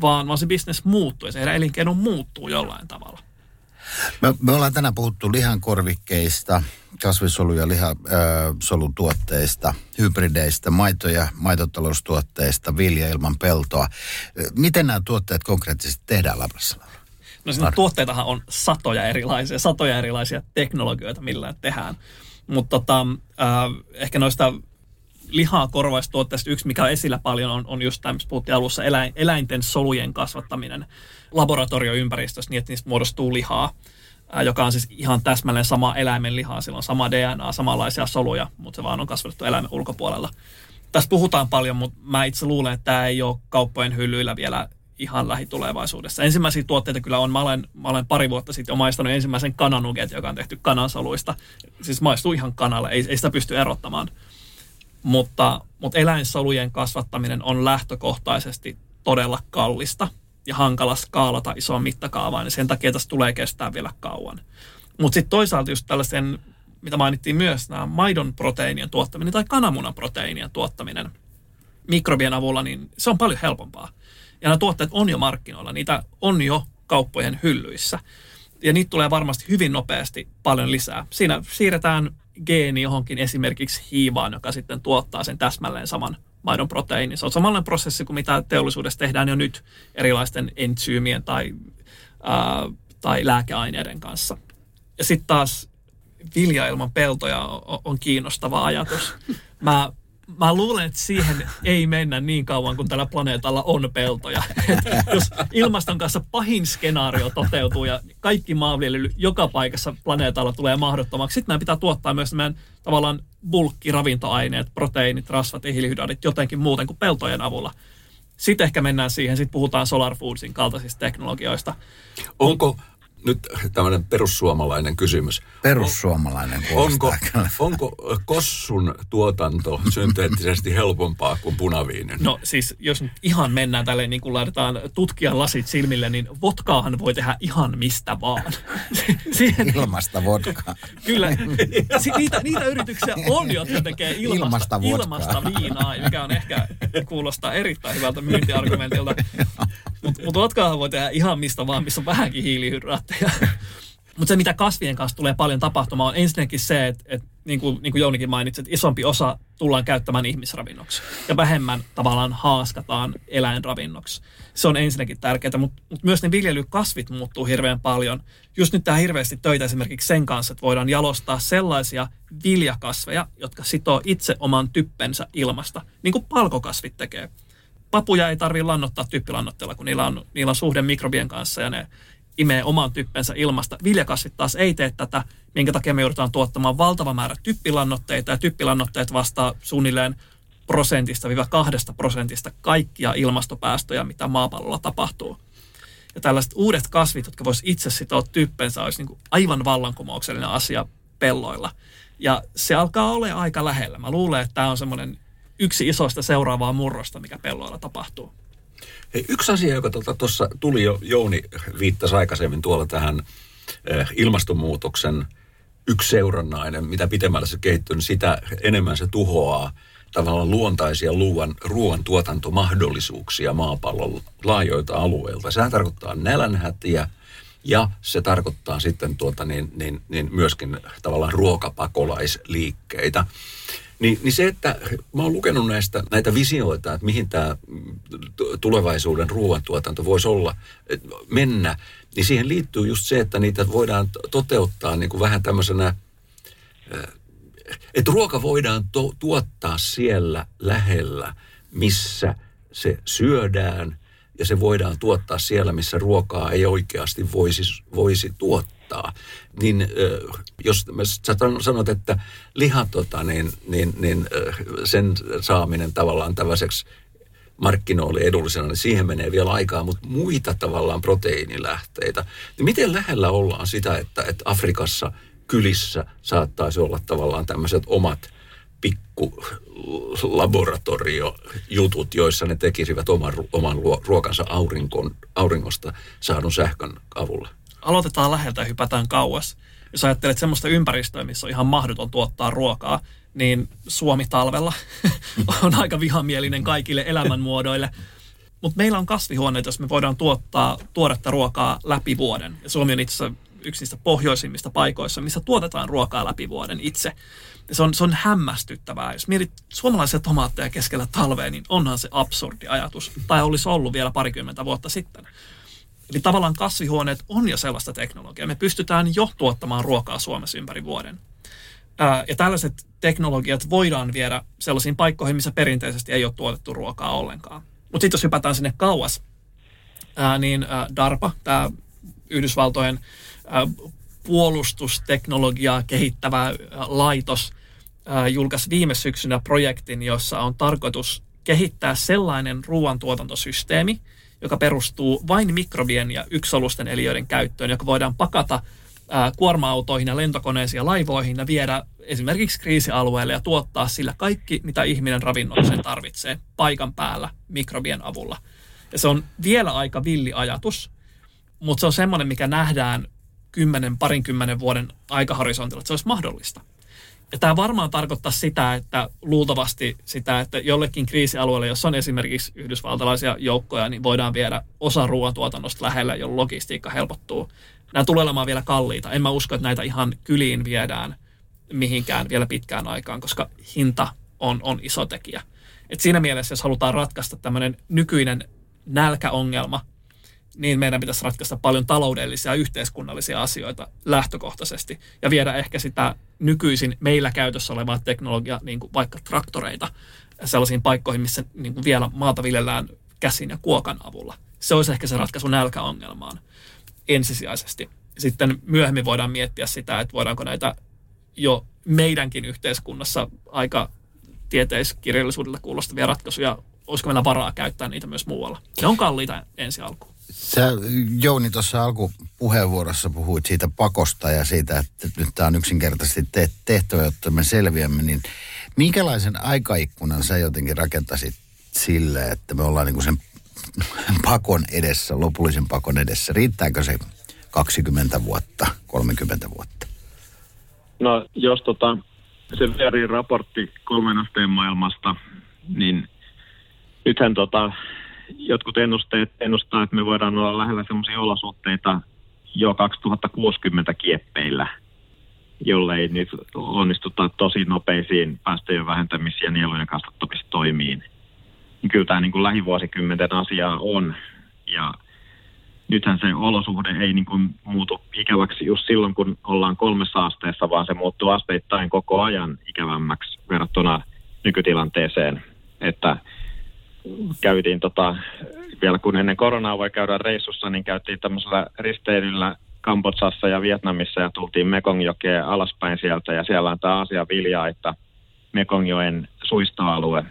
vaan, vaan se bisnes muuttuu ja se heidän elinkeino muuttuu jollain tavalla. Me, me ollaan tänään puhuttu lihankorvikkeista, kasvisolu- ja lihasolutuotteista, hybrideistä, maito- ja maitotaloustuotteista, vilja ilman peltoa. Miten nämä tuotteet konkreettisesti tehdään Labrassa? No siinä tuotteitahan on satoja erilaisia, satoja erilaisia teknologioita, millä tehdään. Mutta tota, äh, ehkä noista lihaa korvaistuotteista yksi, mikä on esillä paljon, on, on just tämä, mistä puhuttiin alussa, eläin, eläinten solujen kasvattaminen laboratorioympäristössä niin, että niistä muodostuu lihaa, joka on siis ihan täsmälleen sama eläimen lihaa. Sillä on sama DNA, samanlaisia soluja, mutta se vaan on kasvatettu eläimen ulkopuolella. Tässä puhutaan paljon, mutta mä itse luulen, että tämä ei ole kauppojen hyllyillä vielä ihan lähitulevaisuudessa. Ensimmäisiä tuotteita kyllä on. Mä olen, mä olen pari vuotta sitten maistanut ensimmäisen kananuget, joka on tehty kanansoluista. Siis maistuu ihan kanalle, ei, ei sitä pysty erottamaan. Mutta, mutta eläinsolujen kasvattaminen on lähtökohtaisesti todella kallista ja hankala skaalata isoon mittakaavaan, niin sen takia tässä tulee kestää vielä kauan. Mutta sitten toisaalta just tällaisen, mitä mainittiin myös, nämä maidon proteiinien tuottaminen tai kananmunan proteiinien tuottaminen mikrobien avulla, niin se on paljon helpompaa. Ja nämä tuotteet on jo markkinoilla, niitä on jo kauppojen hyllyissä. Ja niitä tulee varmasti hyvin nopeasti paljon lisää. Siinä siirretään geeni johonkin esimerkiksi hiivaan, joka sitten tuottaa sen täsmälleen saman maidon proteiini. Se on samanlainen prosessi kuin mitä teollisuudessa tehdään jo nyt erilaisten entsyymien tai, ää, tai lääkeaineiden kanssa. Ja sitten taas vilja ilman peltoja on, on kiinnostava ajatus. Mä mä luulen, että siihen ei mennä niin kauan, kun tällä planeetalla on peltoja. jos ilmaston kanssa pahin skenaario toteutuu ja kaikki maanviljely joka paikassa planeetalla tulee mahdottomaksi, sitten meidän pitää tuottaa myös meidän tavallaan bulkkiravintoaineet, proteiinit, rasvat ja hiilihydraatit jotenkin muuten kuin peltojen avulla. Sitten ehkä mennään siihen, sitten puhutaan Solar Foodsin kaltaisista teknologioista. Onko, nyt tämmöinen perussuomalainen kysymys. Perussuomalainen onko, onko kossun tuotanto synteettisesti helpompaa kuin punaviinin? No siis jos nyt ihan mennään tälleen niin kuin laitetaan tutkijan lasit silmille, niin vodkaahan voi tehdä ihan mistä vaan. Siihen, ilmasta vodkaa. Kyllä. niitä, niitä yrityksiä on, jotka tekee ilmasta, ilmasta, ilmasta viinaa, mikä on ehkä kuulostaa erittäin hyvältä myyntiargumentilta. Mutta mut vodkaahan voi tehdä ihan mistä vaan, missä on vähänkin hiilihydraattia tuotteja. Mutta se, mitä kasvien kanssa tulee paljon tapahtumaan, on ensinnäkin se, että, että niin, kuin, niin kuin Jounikin mainitsi, että isompi osa tullaan käyttämään ihmisravinnoksi ja vähemmän tavallaan haaskataan eläinravinnoksi. Se on ensinnäkin tärkeää, mutta, mutta myös ne viljelykasvit muuttuu hirveän paljon. Just nyt tämä hirveästi töitä esimerkiksi sen kanssa, että voidaan jalostaa sellaisia viljakasveja, jotka sitoo itse oman typpensä ilmasta, niin kuin palkokasvit tekee. Papuja ei tarvitse lannottaa typpilannotteella, kun niillä on, niillä on suhde mikrobien kanssa ja ne imee oman typpensä ilmasta. Viljakasvit taas ei tee tätä, minkä takia me joudutaan tuottamaan valtava määrä typpilannoitteita ja typpilannoitteet vastaa suunnilleen prosentista viiva kahdesta prosentista kaikkia ilmastopäästöjä, mitä maapallolla tapahtuu. Ja tällaiset uudet kasvit, jotka voisivat itse sitoa typpensä, olisi niin kuin aivan vallankumouksellinen asia pelloilla. Ja se alkaa olla aika lähellä. Mä luulen, että tämä on semmoinen yksi isoista seuraavaa murrosta, mikä pelloilla tapahtuu. Hei, yksi asia, joka tuossa tuli jo, Jouni viittasi aikaisemmin tuolla tähän eh, ilmastonmuutoksen yksi seurannainen, mitä pitemmällä se kehittyy, niin sitä enemmän se tuhoaa tavallaan luontaisia luovan, ruoan tuotantomahdollisuuksia maapallon laajoilta alueilta. Sehän tarkoittaa nälänhätiä ja se tarkoittaa sitten tuota niin, niin, niin myöskin tavallaan ruokapakolaisliikkeitä. Niin, niin se, että mä oon lukenut näistä, näitä visioita, että mihin tämä tulevaisuuden ruoantuotanto voisi olla, mennä, niin siihen liittyy just se, että niitä voidaan toteuttaa niin kuin vähän tämmöisenä, että ruoka voidaan to- tuottaa siellä lähellä, missä se syödään, ja se voidaan tuottaa siellä, missä ruokaa ei oikeasti voisi, voisi tuottaa. Niin jos sä sanot, että liha, tota, niin, niin, niin sen saaminen tavallaan tällaiseksi markkinoille edullisena, niin siihen menee vielä aikaa, mutta muita tavallaan proteiinilähteitä. Niin miten lähellä ollaan sitä, että, että Afrikassa kylissä saattaisi olla tavallaan tämmöiset omat pikku laboratoriojutut, joissa ne tekisivät oman, oman ruokansa aurinkon, auringosta saadun sähkön avulla? Aloitetaan läheltä ja hypätään kauas. Jos ajattelet semmoista ympäristöä, missä on ihan mahdoton tuottaa ruokaa, niin Suomi talvella on aika vihamielinen kaikille elämänmuodoille. Mutta meillä on kasvihuoneet, jos me voidaan tuottaa tuoretta ruokaa läpi vuoden. Ja Suomi on itse asiassa yksi niistä pohjoisimmista paikoissa, missä tuotetaan ruokaa läpi vuoden itse. Ja se on, se on hämmästyttävää. Jos mietit suomalaisia tomaatteja keskellä talvea, niin onhan se absurdi ajatus. Tai olisi ollut vielä parikymmentä vuotta sitten. Eli tavallaan kasvihuoneet on jo sellaista teknologiaa. Me pystytään jo tuottamaan ruokaa Suomessa ympäri vuoden. Ja tällaiset teknologiat voidaan viedä sellaisiin paikkoihin, missä perinteisesti ei ole tuotettu ruokaa ollenkaan. Mutta sitten jos hypätään sinne kauas, niin DARPA, tämä Yhdysvaltojen puolustusteknologiaa kehittävä laitos, julkaisi viime syksynä projektin, jossa on tarkoitus kehittää sellainen ruoantuotantosysteemi, joka perustuu vain mikrobien ja yksolusten eliöiden käyttöön, joka voidaan pakata kuorma-autoihin ja lentokoneisiin ja laivoihin ja viedä esimerkiksi kriisialueelle ja tuottaa sillä kaikki, mitä ihminen ravinnokseen tarvitsee paikan päällä mikrobien avulla. Ja se on vielä aika villi ajatus, mutta se on semmoinen, mikä nähdään kymmenen, parinkymmenen vuoden aikahorisontilla, että se olisi mahdollista. Ja tämä varmaan tarkoittaa sitä, että luultavasti sitä, että jollekin kriisialueelle, jossa on esimerkiksi yhdysvaltalaisia joukkoja, niin voidaan viedä osa ruoantuotannosta lähelle, jolloin logistiikka helpottuu. Nämä tulee olemaan vielä kalliita. En mä usko, että näitä ihan kyliin viedään mihinkään vielä pitkään aikaan, koska hinta on, on iso tekijä. Et siinä mielessä, jos halutaan ratkaista tämmöinen nykyinen nälkäongelma, niin meidän pitäisi ratkaista paljon taloudellisia ja yhteiskunnallisia asioita lähtökohtaisesti ja viedä ehkä sitä nykyisin meillä käytössä olevaa teknologiaa, niin kuin vaikka traktoreita, sellaisiin paikkoihin, missä niin kuin vielä maata viljellään käsin ja kuokan avulla. Se olisi ehkä se ratkaisu nälkäongelmaan ensisijaisesti. Sitten myöhemmin voidaan miettiä sitä, että voidaanko näitä jo meidänkin yhteiskunnassa aika tieteiskirjallisuudelle kuulostavia ratkaisuja, olisiko meillä varaa käyttää niitä myös muualla. Ne on kalliita ensi alkuun. Sä Jouni tuossa alkupuheenvuorossa puhuit siitä pakosta ja siitä, että nyt tämä on yksinkertaisesti te- tehtävä, jotta me selviämme, niin minkälaisen aikaikkunan sä jotenkin rakentasit sille, että me ollaan niin sen pakon edessä, lopullisen pakon edessä? Riittääkö se 20 vuotta, 30 vuotta? No jos tota, se Verin raportti kolmen asteen maailmasta, niin nythän tota, jotkut ennusteet ennustaa, että me voidaan olla lähellä sellaisia olosuhteita jo 2060 kieppeillä, jollei nyt onnistuta tosi nopeisiin päästöjen vähentämis- ja nielujen kasvattamistoimiin. Niin kyllä tämä niin kuin lähivuosikymmenten asiaa on. Ja nythän se olosuhde ei niin kuin muutu ikäväksi just silloin, kun ollaan kolmessa asteessa, vaan se muuttuu asteittain koko ajan ikävämmäksi verrattuna nykytilanteeseen. Että käytiin tota, vielä kun ennen koronaa voi käydä reissussa, niin käytiin tämmöisellä risteilyllä Kambodsassa ja Vietnamissa ja tultiin Mekongjokeen alaspäin sieltä ja siellä on tämä asia viljaa, että Mekongjoen suistoalue.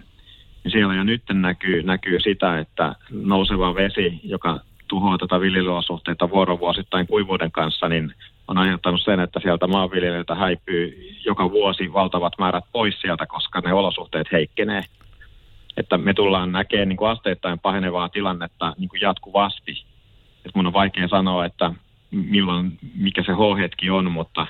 Ja siellä jo nyt näkyy, näkyy sitä, että nouseva vesi, joka tuhoaa tätä viljelyolosuhteita vuorovuosittain kuivuuden kanssa, niin on aiheuttanut sen, että sieltä maanviljelijöiltä häipyy joka vuosi valtavat määrät pois sieltä, koska ne olosuhteet heikkenee. Että me tullaan näkemään niin kuin asteittain pahenevaa tilannetta niin kuin jatkuvasti. Et mun on vaikea sanoa, että milloin, mikä se H-hetki on, mutta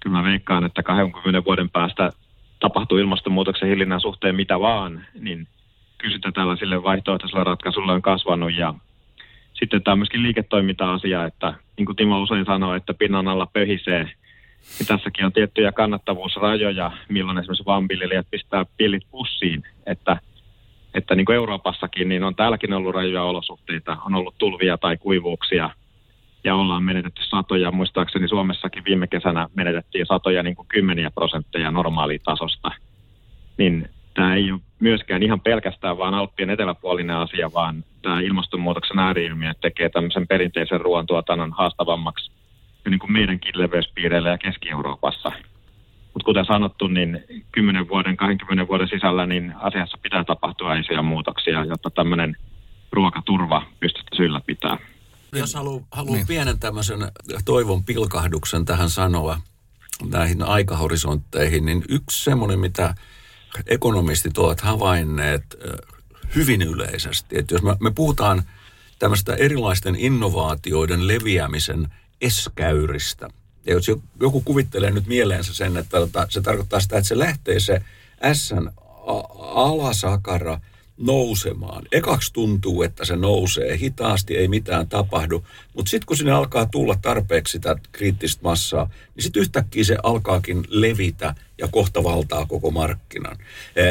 kyllä mä veikkaan, että 20 vuoden päästä tapahtuu ilmastonmuutoksen hillinnän suhteen mitä vaan, niin kysyntä tällaisille vaihtoehtoisille ratkaisuille on kasvanut ja sitten tämä on myöskin liiketoiminta-asia, että niin kuin Timo usein sanoo, että pinnan alla pöhisee, niin tässäkin on tiettyjä kannattavuusrajoja, milloin esimerkiksi vanviljelijät pistää pillit pussiin, että, että niin kuin Euroopassakin, niin on täälläkin ollut rajoja olosuhteita, on ollut tulvia tai kuivuuksia ja ollaan menetetty satoja. Muistaakseni Suomessakin viime kesänä menetettiin satoja niin kuin kymmeniä prosentteja normaalitasosta. Niin tämä ei ole myöskään ihan pelkästään vaan Alppien eteläpuolinen asia, vaan tämä ilmastonmuutoksen ääriilmiö tekee tämmöisen perinteisen ruoantuotannon haastavammaksi niin kuin meidänkin leveyspiireillä ja Keski-Euroopassa. Mutta kuten sanottu, niin 10 vuoden, 20 vuoden sisällä niin asiassa pitää tapahtua isoja muutoksia, jotta tämmöinen ruokaturva pystyttäisiin ylläpitää. Jos haluaa halu niin. pienen tämmöisen toivon pilkahduksen tähän sanoa näihin aikahorisontteihin, niin yksi semmoinen, mitä ekonomistit ovat havainneet hyvin yleisesti, että jos me, me puhutaan tämmöistä erilaisten innovaatioiden leviämisen eskäyristä, ja jos joku kuvittelee nyt mieleensä sen, että se tarkoittaa sitä, että se lähtee se S alasakara – nousemaan. Ekaksi tuntuu, että se nousee hitaasti, ei mitään tapahdu, mutta sitten kun sinne alkaa tulla tarpeeksi sitä kriittistä massaa, niin sitten yhtäkkiä se alkaakin levitä ja kohta valtaa koko markkinan.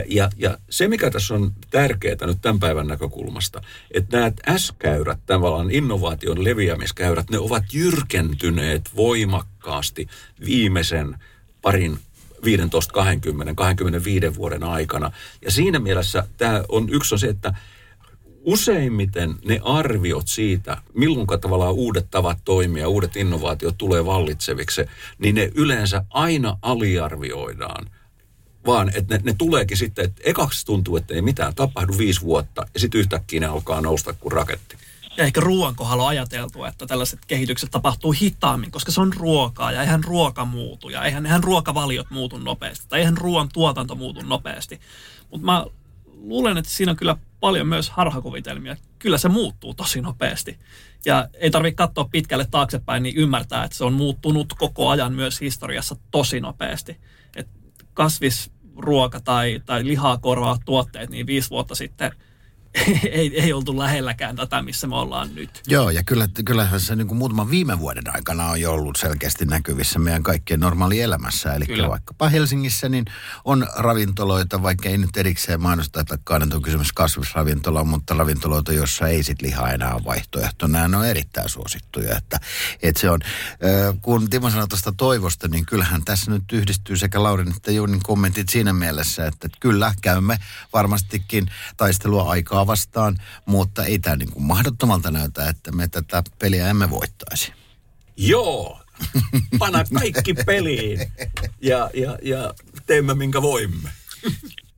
Ja, ja se, mikä tässä on tärkeää nyt tämän päivän näkökulmasta, että nämä S-käyrät, tavallaan innovaation leviämiskäyrät, ne ovat jyrkentyneet voimakkaasti viimeisen parin 15, 20, 25 vuoden aikana. Ja siinä mielessä tämä on yksi on se, että useimmiten ne arviot siitä, milloin tavallaan uudet tavat toimia, uudet innovaatiot tulee vallitseviksi, niin ne yleensä aina aliarvioidaan. Vaan että ne, ne tuleekin sitten, että ekaksi tuntuu, että ei mitään tapahdu viisi vuotta, ja sitten yhtäkkiä ne alkaa nousta kuin raketti. Ja ehkä ruoan kohdalla on ajateltu, että tällaiset kehitykset tapahtuu hitaammin, koska se on ruokaa ja eihän ruoka muutu ja eihän, eihän ruokavaliot muutu nopeasti tai eihän ruoan tuotanto muutu nopeasti. Mutta mä luulen, että siinä on kyllä paljon myös harhakuvitelmia. Kyllä se muuttuu tosi nopeasti. Ja ei tarvitse katsoa pitkälle taaksepäin, niin ymmärtää, että se on muuttunut koko ajan myös historiassa tosi nopeasti. Et kasvisruoka tai, tai lihaa korvaavat tuotteet, niin viisi vuotta sitten – ei, ei oltu lähelläkään tätä, missä me ollaan nyt. Joo, ja kyllä, kyllähän se niin kuin muutaman viime vuoden aikana on jo ollut selkeästi näkyvissä meidän kaikkien normaali elämässä. Eli kyllä. vaikkapa Helsingissä niin on ravintoloita, vaikka ei nyt erikseen mainosta, että on kysymys kasvisravintola, mutta ravintoloita, joissa ei sit lihaa enää ole vaihtoehto. Nämä on erittäin suosittuja. Että, että se on, kun Timo sanoi tuosta toivosta, niin kyllähän tässä nyt yhdistyy sekä Laurin että Junin kommentit siinä mielessä, että kyllä käymme varmastikin taistelua aikaa Kreikkaa vastaan, mutta ei tämä niin kuin mahdottomalta näytä, että me tätä peliä emme voittaisi. Joo, pana kaikki peliin ja, ja, ja teemme minkä voimme.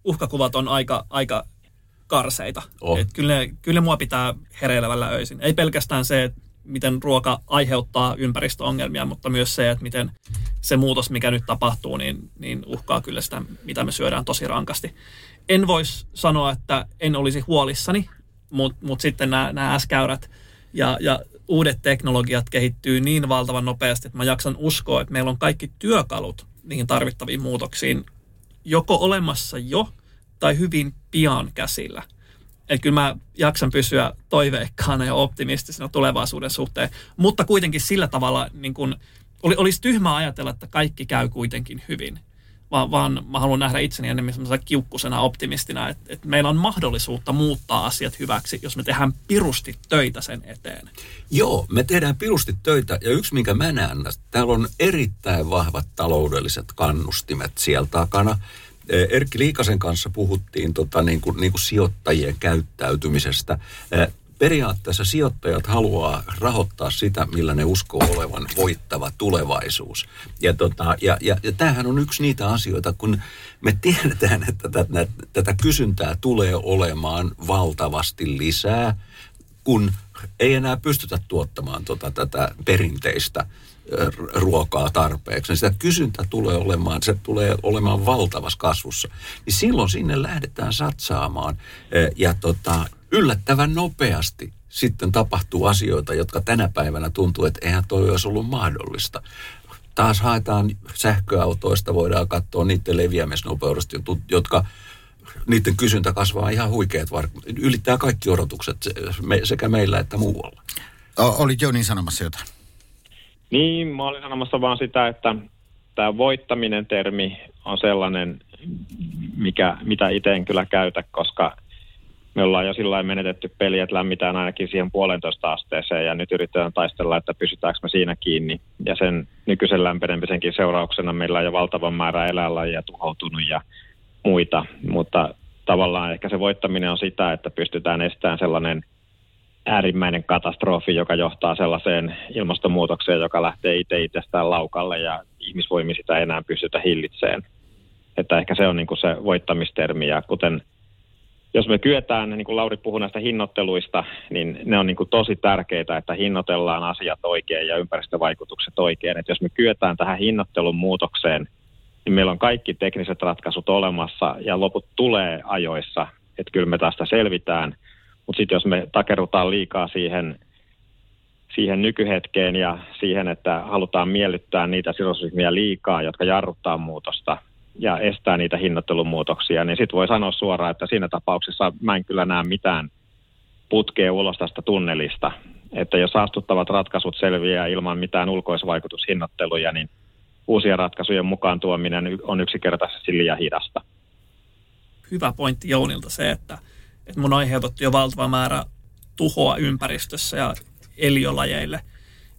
Uhkakuvat on aika, aika karseita. Oh. Et kyllä, kyllä mua pitää hereilevällä öisin. Ei pelkästään se, että miten ruoka aiheuttaa ympäristöongelmia, mutta myös se, että miten se muutos, mikä nyt tapahtuu, niin, niin uhkaa kyllä sitä, mitä me syödään tosi rankasti en voisi sanoa, että en olisi huolissani, mutta mut sitten nämä, nämä S-käyrät ja, ja uudet teknologiat kehittyy niin valtavan nopeasti, että mä jaksan uskoa, että meillä on kaikki työkalut niihin tarvittaviin muutoksiin joko olemassa jo tai hyvin pian käsillä. Että kyllä mä jaksan pysyä toiveikkaana ja optimistisena tulevaisuuden suhteen, mutta kuitenkin sillä tavalla niin kun, olisi tyhmä ajatella, että kaikki käy kuitenkin hyvin vaan, vaan mä haluan nähdä itseni enemmän semmoisena kiukkusena optimistina, että, että meillä on mahdollisuutta muuttaa asiat hyväksi, jos me tehdään pirusti töitä sen eteen. Joo, me tehdään pirusti töitä ja yksi minkä mä näen, täällä on erittäin vahvat taloudelliset kannustimet siellä takana. E, Erkki Liikasen kanssa puhuttiin tota, niin kuin, niin kuin sijoittajien käyttäytymisestä. Periaatteessa sijoittajat haluaa rahoittaa sitä, millä ne uskoo olevan voittava tulevaisuus. Ja, tota, ja, ja, ja tämähän on yksi niitä asioita, kun me tiedetään, että tätä, tätä kysyntää tulee olemaan valtavasti lisää. kun ei enää pystytä tuottamaan tota, tätä perinteistä ruokaa tarpeeksi, niin sitä kysyntä tulee olemaan, se tulee olemaan valtavassa kasvussa. Niin silloin sinne lähdetään satsaamaan ja tota, yllättävän nopeasti sitten tapahtuu asioita, jotka tänä päivänä tuntuu, että eihän toi olisi ollut mahdollista. Taas haetaan sähköautoista, voidaan katsoa niiden leviämisnopeudesta, jotka niiden kysyntä kasvaa ihan huikeat, ylittää kaikki odotukset sekä meillä että muualla. O- oli Joni sanomassa jotain? Niin, mä olin sanomassa vaan sitä, että tämä voittaminen termi on sellainen, mikä, mitä itse en kyllä käytä, koska me ollaan jo sillä menetetty peli, että lämmitään ainakin siihen puolentoista asteeseen ja nyt yritetään taistella, että pysytäänkö me siinä kiinni. Ja sen nykyisen lämpenemisenkin seurauksena meillä on jo valtavan määrä eläinlajia tuhoutunut ja muita, mutta tavallaan ehkä se voittaminen on sitä, että pystytään estämään sellainen äärimmäinen katastrofi, joka johtaa sellaiseen ilmastonmuutokseen, joka lähtee itse itsestään laukalle ja ihmisvoimi sitä enää pystytä hillitseen. Että ehkä se on niin kuin se voittamistermi ja kuten jos me kyetään, niin kuin Lauri puhui näistä hinnoitteluista, niin ne on niin kuin tosi tärkeitä, että hinnoitellaan asiat oikein ja ympäristövaikutukset oikein. Että jos me kyetään tähän hinnoittelun muutokseen, niin meillä on kaikki tekniset ratkaisut olemassa ja loput tulee ajoissa, että kyllä me tästä selvitään. Mutta sitten jos me takerutaan liikaa siihen, siihen nykyhetkeen ja siihen, että halutaan miellyttää niitä sidosryhmiä liikaa, jotka jarruttaa muutosta, ja estää niitä hinnoittelumuutoksia, niin sitten voi sanoa suoraan, että siinä tapauksessa mä en kyllä näe mitään putkea ulos tästä tunnelista. Että jos saastuttavat ratkaisut selviää ilman mitään ulkoisvaikutushinnoitteluja, niin uusien ratkaisujen mukaan tuominen on yksinkertaisesti liian hidasta. Hyvä pointti Jounilta se, että, että mun aiheutettu jo valtava määrä tuhoa ympäristössä ja eliölajeille.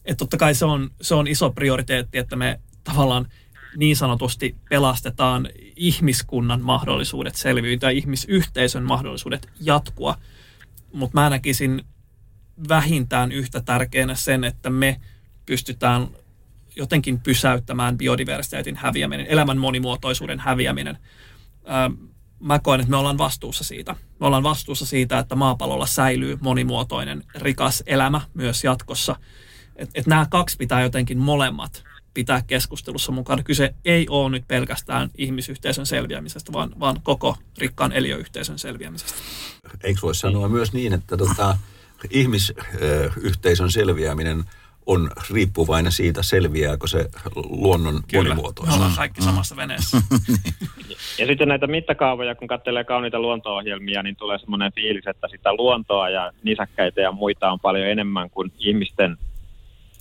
Että totta kai se on, se on iso prioriteetti, että me tavallaan – niin sanotusti pelastetaan ihmiskunnan mahdollisuudet selviytyä, ihmisyhteisön mahdollisuudet jatkua. Mutta mä näkisin vähintään yhtä tärkeänä sen, että me pystytään jotenkin pysäyttämään biodiversiteetin häviäminen, elämän monimuotoisuuden häviäminen. Mä koen, että me ollaan vastuussa siitä. Me ollaan vastuussa siitä, että maapallolla säilyy monimuotoinen, rikas elämä myös jatkossa. Että et nämä kaksi pitää jotenkin molemmat pitää keskustelussa mukana. Kyse ei ole nyt pelkästään ihmisyhteisön selviämisestä, vaan, vaan koko rikkaan eliöyhteisön selviämisestä. Eikö voi sanoa myös niin, että tota, ihmisyhteisön selviäminen on riippuvainen siitä, selviääkö se luonnon Kyllä. monimuotoisuus. Kyllä, kaikki samassa veneessä. ja sitten näitä mittakaavoja, kun katselee kauniita luonto-ohjelmia, niin tulee semmoinen fiilis, että sitä luontoa ja nisäkkäitä ja muita on paljon enemmän kuin ihmisten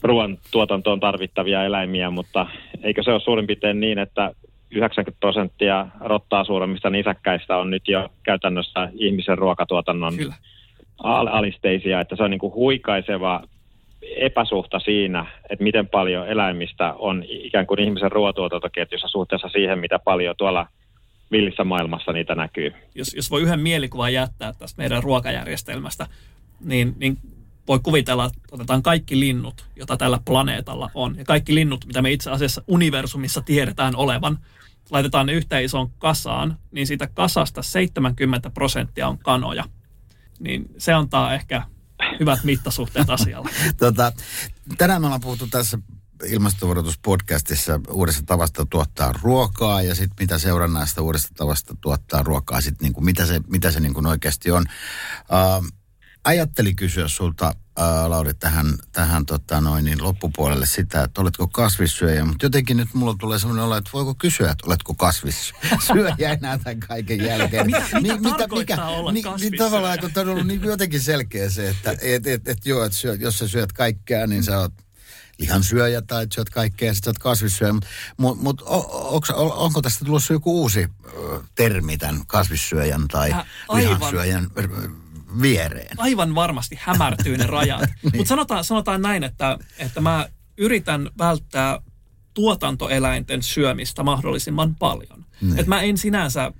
ruoan tuotantoon tarvittavia eläimiä, mutta eikö se ole suurin piirtein niin, että 90 prosenttia rottaa suuremmista nisäkkäistä on nyt jo käytännössä ihmisen ruokatuotannon Kyllä. alisteisia, että se on niin kuin huikaiseva epäsuhta siinä, että miten paljon eläimistä on ikään kuin ihmisen ruoatuotantoketjussa suhteessa siihen, mitä paljon tuolla villissä maailmassa niitä näkyy. Jos, jos voi yhden mielikuvan jättää tästä meidän ruokajärjestelmästä, niin, niin voi kuvitella, että otetaan kaikki linnut, joita tällä planeetalla on, ja kaikki linnut, mitä me itse asiassa universumissa tiedetään olevan, laitetaan ne yhteen isoon kasaan, niin siitä kasasta 70 prosenttia on kanoja. Niin se antaa ehkä hyvät mittasuhteet asialle. tota, tänään me ollaan puhuttu tässä ilmastonvaroituspodcastissa uudesta tavasta tuottaa ruokaa ja sitten mitä seurannaista uudesta tavasta tuottaa ruokaa, sitten niinku, mitä se, mitä se niinku oikeasti on. Uh, ajattelin kysyä sulta, ää, Lauri, tähän, tähän tota noin, niin loppupuolelle sitä, että oletko kasvissyöjä, mutta jotenkin nyt mulla tulee sellainen olo, että voiko kysyä, että oletko kasvissyöjä enää tämän kaiken jälkeen. mitä, mitä, mitä mikä, olla niin, niin tavallaan, kun on ollut niin jotenkin selkeä se, että et, et, et, joo, että syöt, jos sä syöt kaikkea, niin sä oot lihansyöjä tai syöt kaikkea ja sitten oot kasvissyöjä. Mutta mut, mut, on, onko tästä tulossa joku uusi termi tämän kasvissyöjän tai äh, lihansyöjän viereen. Aivan varmasti hämärtyy ne rajat. niin. Mutta sanotaan, sanotaan näin, että, että mä yritän välttää tuotantoeläinten syömistä mahdollisimman paljon. Niin. Et mä en sinänsä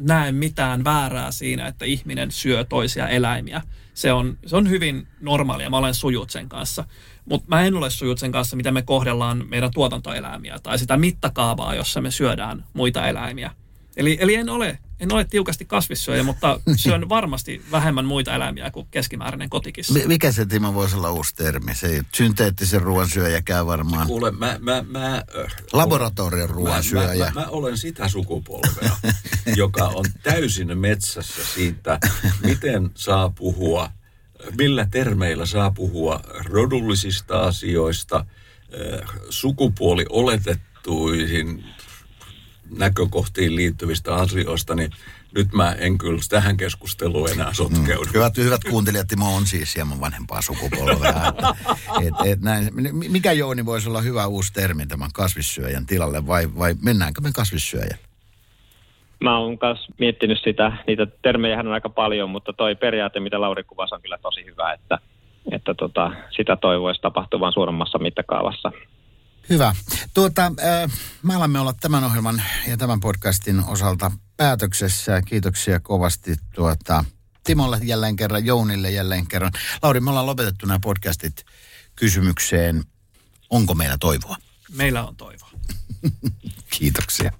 näe mitään väärää siinä, että ihminen syö toisia eläimiä. Se on, se on hyvin normaalia, mä olen sujut sen kanssa. Mutta mä en ole sujut sen kanssa, miten me kohdellaan meidän tuotantoeläimiä tai sitä mittakaavaa, jossa me syödään muita eläimiä. Eli, eli en ole En ole tiukasti kasvissyöjä, mutta syön varmasti vähemmän muita eläimiä kuin keskimääräinen kotikissa. Mikä se Timo voisi olla uusi termi? Se synteettisen ruoan syöjä käy varmaan. Kuule, mä... mä, mä Laboratorion ruoan syöjä. Mä, mä, mä olen sitä sukupolvea, joka on täysin metsässä siitä, miten saa puhua, millä termeillä saa puhua rodullisista asioista, sukupuoli oletettuihin näkökohtiin liittyvistä asioista, niin nyt mä en kyllä tähän keskusteluun enää sotkeudu. Mm. Hyvät, hyvät kuuntelijat, Timo on siis hieman vanhempaa sukupolvea. et, et näin, mikä Jouni voisi olla hyvä uusi termi tämän kasvissyöjän tilalle vai, vai mennäänkö me kasvissyöjän? Mä oon myös miettinyt sitä, niitä termejä on aika paljon, mutta toi periaate, mitä Lauri kuvasi, on kyllä tosi hyvä, että, että tota, sitä toivoisi tapahtuvan suuremmassa mittakaavassa. Hyvä. Tuota, äh, me alamme olla tämän ohjelman ja tämän podcastin osalta päätöksessä. Kiitoksia kovasti tuota, Timolle jälleen kerran, Jounille jälleen kerran. Lauri, me ollaan lopetettu nämä podcastit kysymykseen, onko meillä toivoa? Meillä on toivoa. Kiitoksia.